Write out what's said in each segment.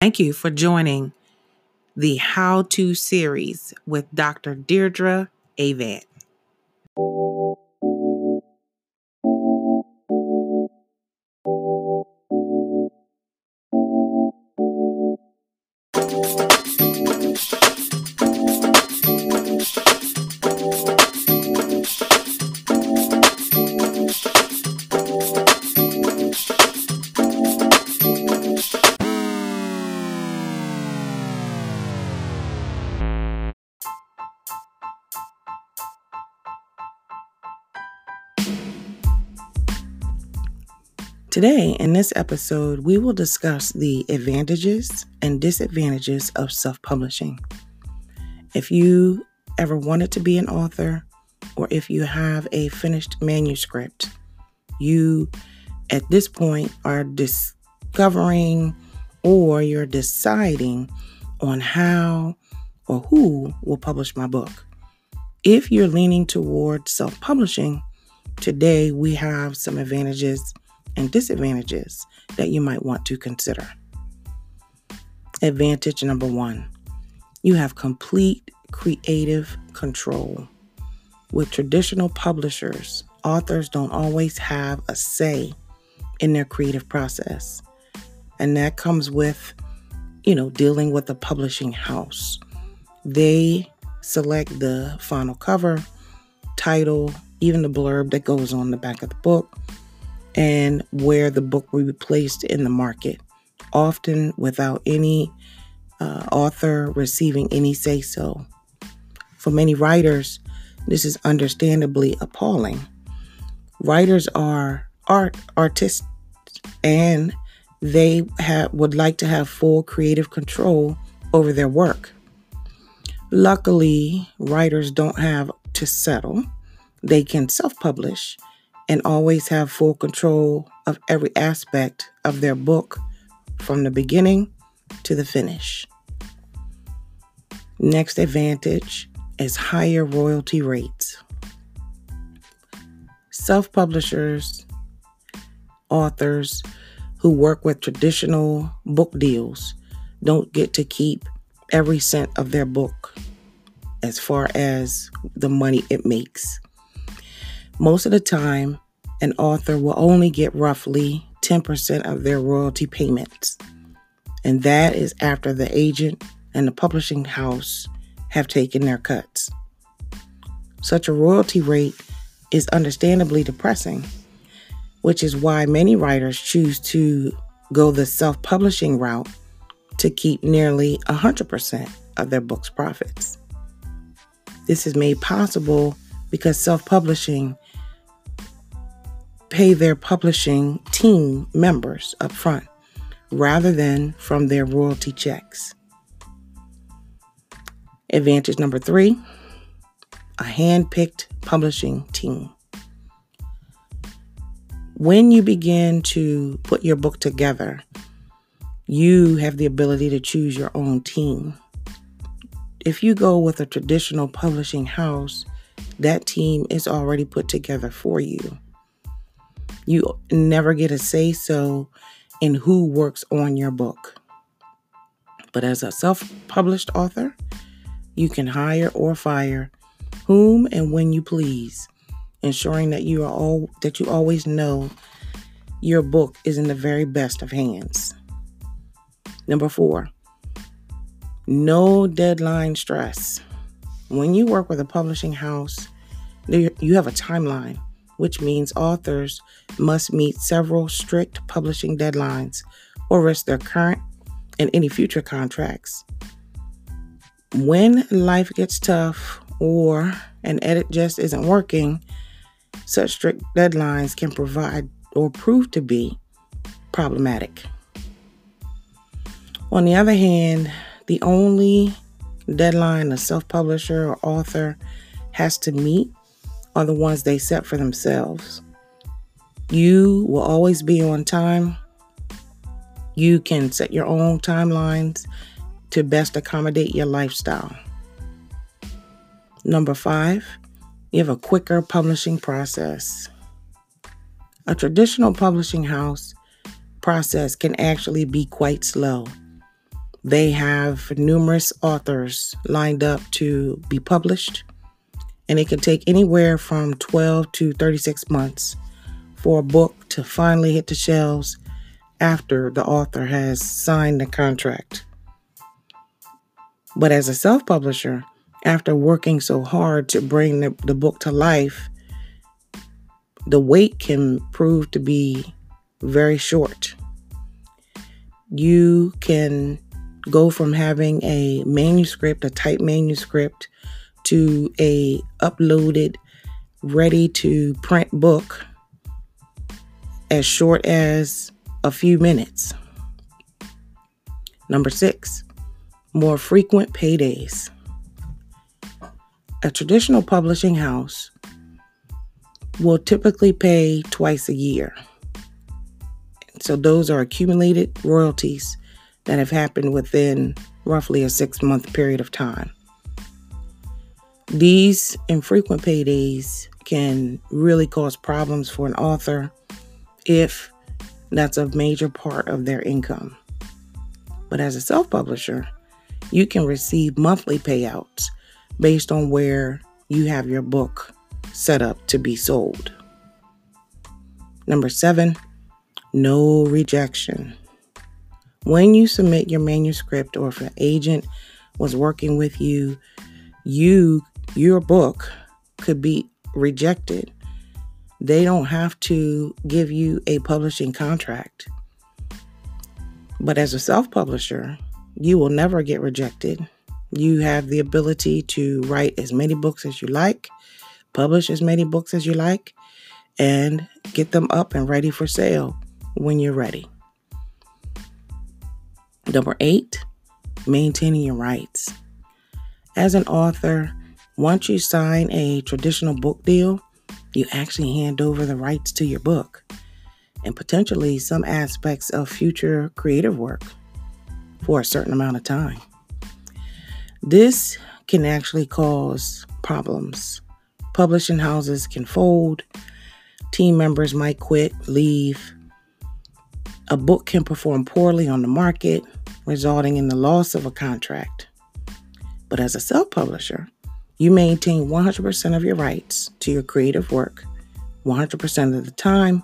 Thank you for joining the How To series with Dr. Deirdre Avant. Today, in this episode, we will discuss the advantages and disadvantages of self publishing. If you ever wanted to be an author, or if you have a finished manuscript, you at this point are discovering or you're deciding on how or who will publish my book. If you're leaning toward self publishing, today we have some advantages and disadvantages that you might want to consider. Advantage number one you have complete creative control. With traditional publishers, authors don't always have a say in their creative process. And that comes with, you know, dealing with the publishing house. They select the final cover, title, even the blurb that goes on the back of the book, and where the book will be placed in the market, often without any uh, author receiving any say so. For many writers, this is understandably appalling. Writers are art artists and they would like to have full creative control over their work. Luckily, writers don't have to settle. They can self publish and always have full control of every aspect of their book from the beginning to the finish. Next advantage is higher royalty rates. Self publishers, authors who work with traditional book deals don't get to keep every cent of their book as far as the money it makes. Most of the time, an author will only get roughly 10% of their royalty payments. And that is after the agent and the publishing house have taken their cuts. Such a royalty rate is understandably depressing, which is why many writers choose to go the self publishing route to keep nearly 100% of their book's profits. This is made possible because self publishing pay their publishing team members up front rather than from their royalty checks. Advantage number three a hand picked publishing team. When you begin to put your book together, you have the ability to choose your own team. If you go with a traditional publishing house, that team is already put together for you. You never get a say so in who works on your book. But as a self published author, you can hire or fire whom and when you please, ensuring that you are all that you always know your book is in the very best of hands. Number 4. No deadline stress. When you work with a publishing house, you have a timeline which means authors must meet several strict publishing deadlines or risk their current and any future contracts. When life gets tough or an edit just isn't working, such strict deadlines can provide or prove to be problematic. On the other hand, the only deadline a self publisher or author has to meet are the ones they set for themselves. You will always be on time. You can set your own timelines to best accommodate your lifestyle. Number five, you have a quicker publishing process. A traditional publishing house process can actually be quite slow. They have numerous authors lined up to be published, and it can take anywhere from 12 to 36 months for a book to finally hit the shelves after the author has signed the contract. But as a self publisher, after working so hard to bring the, the book to life, the wait can prove to be very short. You can go from having a manuscript, a typed manuscript, to a uploaded, ready to print book as short as a few minutes. Number six, more frequent paydays. A traditional publishing house will typically pay twice a year. So those are accumulated royalties that have happened within roughly a six month period of time. These infrequent paydays can really cause problems for an author if that's a major part of their income. But as a self publisher, you can receive monthly payouts based on where you have your book set up to be sold. Number seven, no rejection. When you submit your manuscript or if an agent was working with you, you your book could be rejected. They don't have to give you a publishing contract. But as a self-publisher, you will never get rejected. You have the ability to write as many books as you like, publish as many books as you like, and get them up and ready for sale when you're ready. Number eight, maintaining your rights. As an author, once you sign a traditional book deal, you actually hand over the rights to your book and potentially some aspects of future creative work for a certain amount of time. This can actually cause problems. Publishing houses can fold, team members might quit, leave. A book can perform poorly on the market, resulting in the loss of a contract. But as a self publisher, you maintain 100% of your rights to your creative work 100% of the time,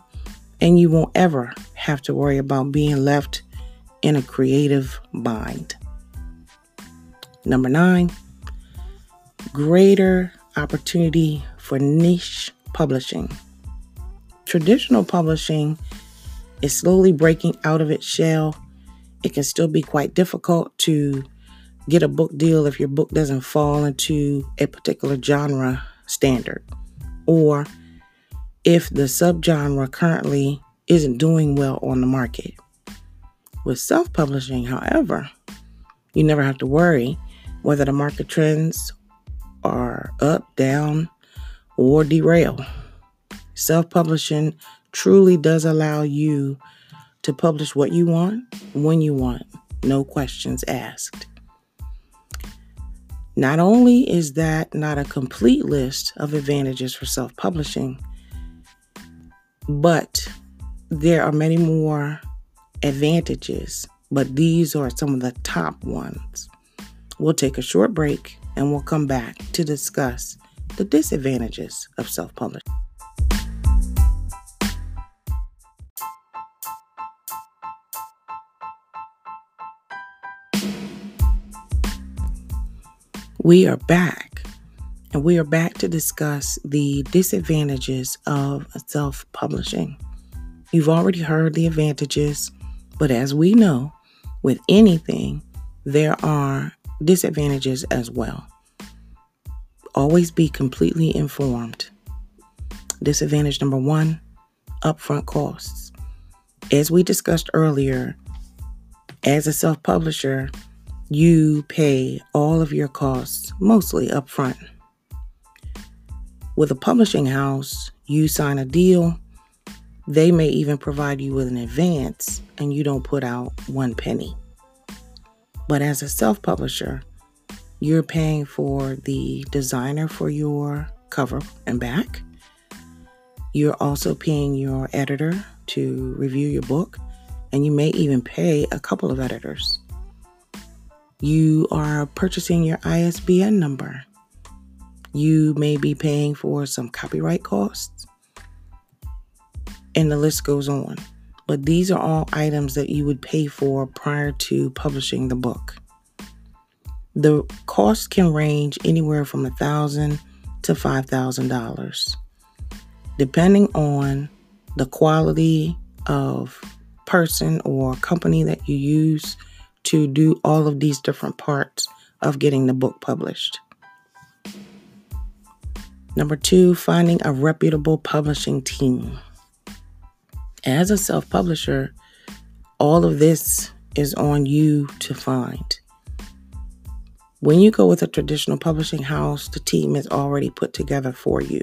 and you won't ever have to worry about being left in a creative bind. Number nine, greater opportunity for niche publishing. Traditional publishing is slowly breaking out of its shell it can still be quite difficult to get a book deal if your book doesn't fall into a particular genre standard or if the subgenre currently isn't doing well on the market. With self publishing, however, you never have to worry whether the market trends are up, down, or derail. Self publishing truly does allow you to publish what you want, when you want, no questions asked. Not only is that not a complete list of advantages for self publishing, but there are many more advantages, but these are some of the top ones. We'll take a short break and we'll come back to discuss the disadvantages of self publishing. We are back, and we are back to discuss the disadvantages of self publishing. You've already heard the advantages, but as we know, with anything, there are disadvantages as well. Always be completely informed. Disadvantage number one upfront costs. As we discussed earlier, as a self publisher, you pay all of your costs mostly upfront. With a publishing house, you sign a deal. They may even provide you with an advance and you don't put out one penny. But as a self publisher, you're paying for the designer for your cover and back. You're also paying your editor to review your book, and you may even pay a couple of editors. You are purchasing your ISBN number. You may be paying for some copyright costs. And the list goes on. But these are all items that you would pay for prior to publishing the book. The cost can range anywhere from a 1,000 to $5,000, depending on the quality of person or company that you use to do all of these different parts of getting the book published. Number two, finding a reputable publishing team. As a self publisher, all of this is on you to find. When you go with a traditional publishing house, the team is already put together for you.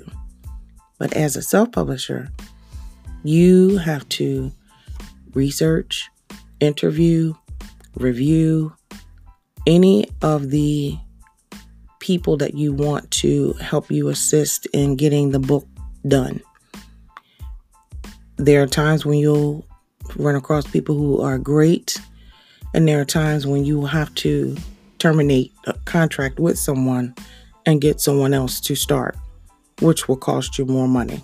But as a self publisher, you have to research, interview, review any of the people that you want to help you assist in getting the book done. There are times when you'll run across people who are great, and there are times when you will have to terminate a contract with someone and get someone else to start, which will cost you more money.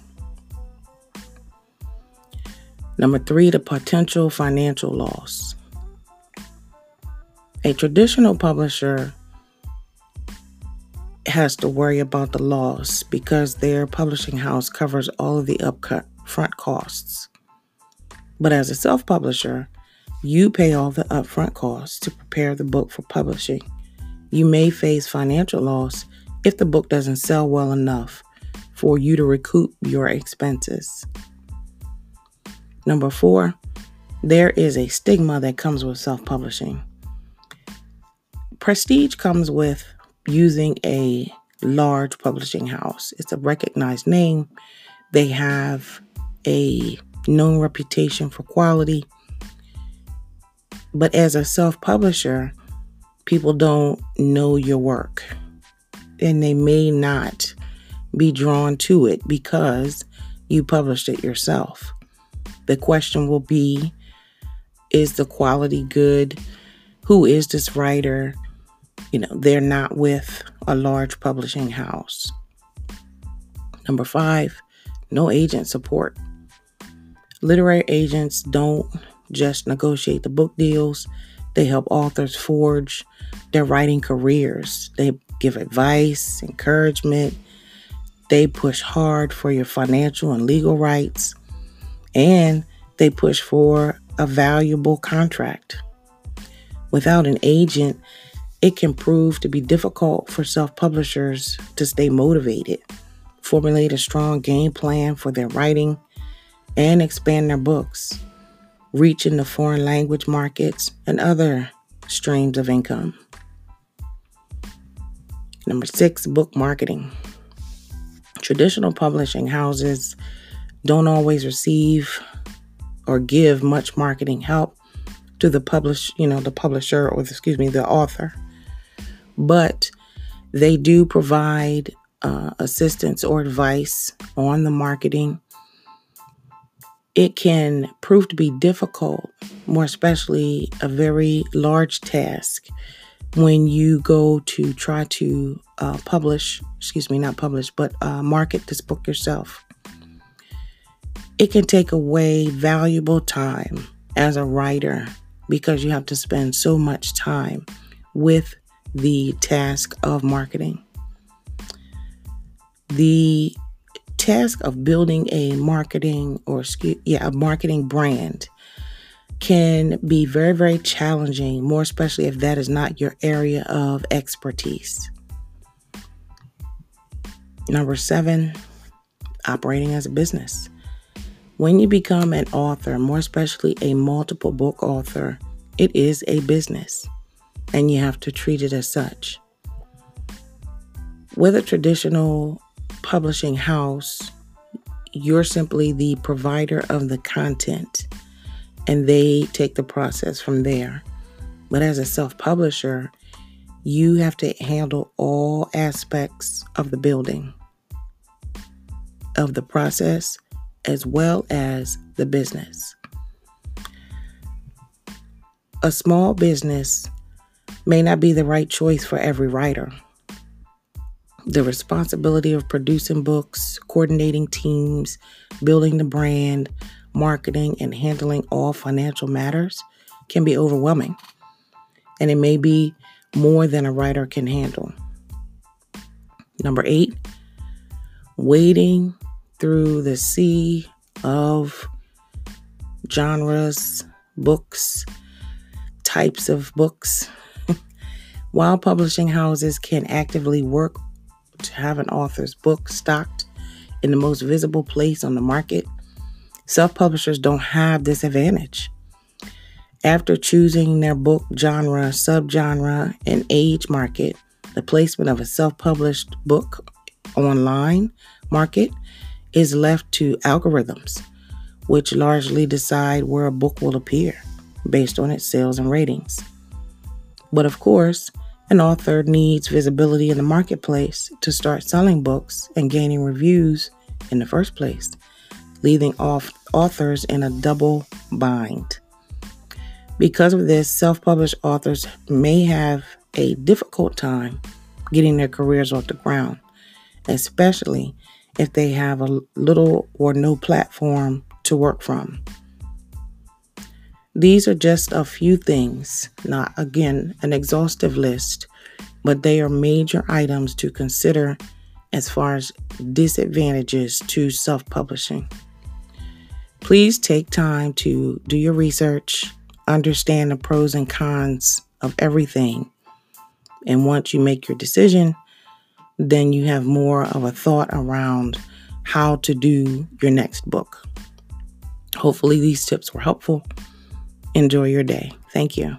Number three, the potential financial loss. A traditional publisher has to worry about the loss because their publishing house covers all of the upfront costs. But as a self publisher, you pay all the upfront costs to prepare the book for publishing. You may face financial loss if the book doesn't sell well enough for you to recoup your expenses. Number four, there is a stigma that comes with self publishing. Prestige comes with using a large publishing house. It's a recognized name. They have a known reputation for quality. But as a self publisher, people don't know your work and they may not be drawn to it because you published it yourself. The question will be Is the quality good? Who is this writer? You know, they're not with a large publishing house. Number five, no agent support. Literary agents don't just negotiate the book deals, they help authors forge their writing careers. They give advice, encouragement, they push hard for your financial and legal rights, and they push for a valuable contract. Without an agent, it can prove to be difficult for self publishers to stay motivated, formulate a strong game plan for their writing, and expand their books, reach the foreign language markets and other streams of income. Number six, book marketing. Traditional publishing houses don't always receive or give much marketing help to the publish, you know, the publisher or excuse me, the author but they do provide uh, assistance or advice on the marketing. It can prove to be difficult, more especially a very large task when you go to try to uh, publish, excuse me, not publish, but uh, market this book yourself. It can take away valuable time as a writer because you have to spend so much time with the task of marketing. The task of building a marketing or yeah, a marketing brand can be very very challenging, more especially if that is not your area of expertise. Number 7, operating as a business. When you become an author, more especially a multiple book author, it is a business and you have to treat it as such. With a traditional publishing house, you're simply the provider of the content and they take the process from there. But as a self publisher, you have to handle all aspects of the building, of the process, as well as the business. A small business may not be the right choice for every writer. The responsibility of producing books, coordinating teams, building the brand, marketing, and handling all financial matters can be overwhelming. And it may be more than a writer can handle. Number eight, wading through the sea of genres, books, types of books. While publishing houses can actively work to have an author's book stocked in the most visible place on the market, self publishers don't have this advantage. After choosing their book genre, subgenre, and age market, the placement of a self published book online market is left to algorithms, which largely decide where a book will appear based on its sales and ratings. But of course, an author needs visibility in the marketplace to start selling books and gaining reviews in the first place, leaving off authors in a double bind. Because of this, self published authors may have a difficult time getting their careers off the ground, especially if they have a little or no platform to work from. These are just a few things, not again an exhaustive list, but they are major items to consider as far as disadvantages to self publishing. Please take time to do your research, understand the pros and cons of everything. And once you make your decision, then you have more of a thought around how to do your next book. Hopefully, these tips were helpful. Enjoy your day. Thank you.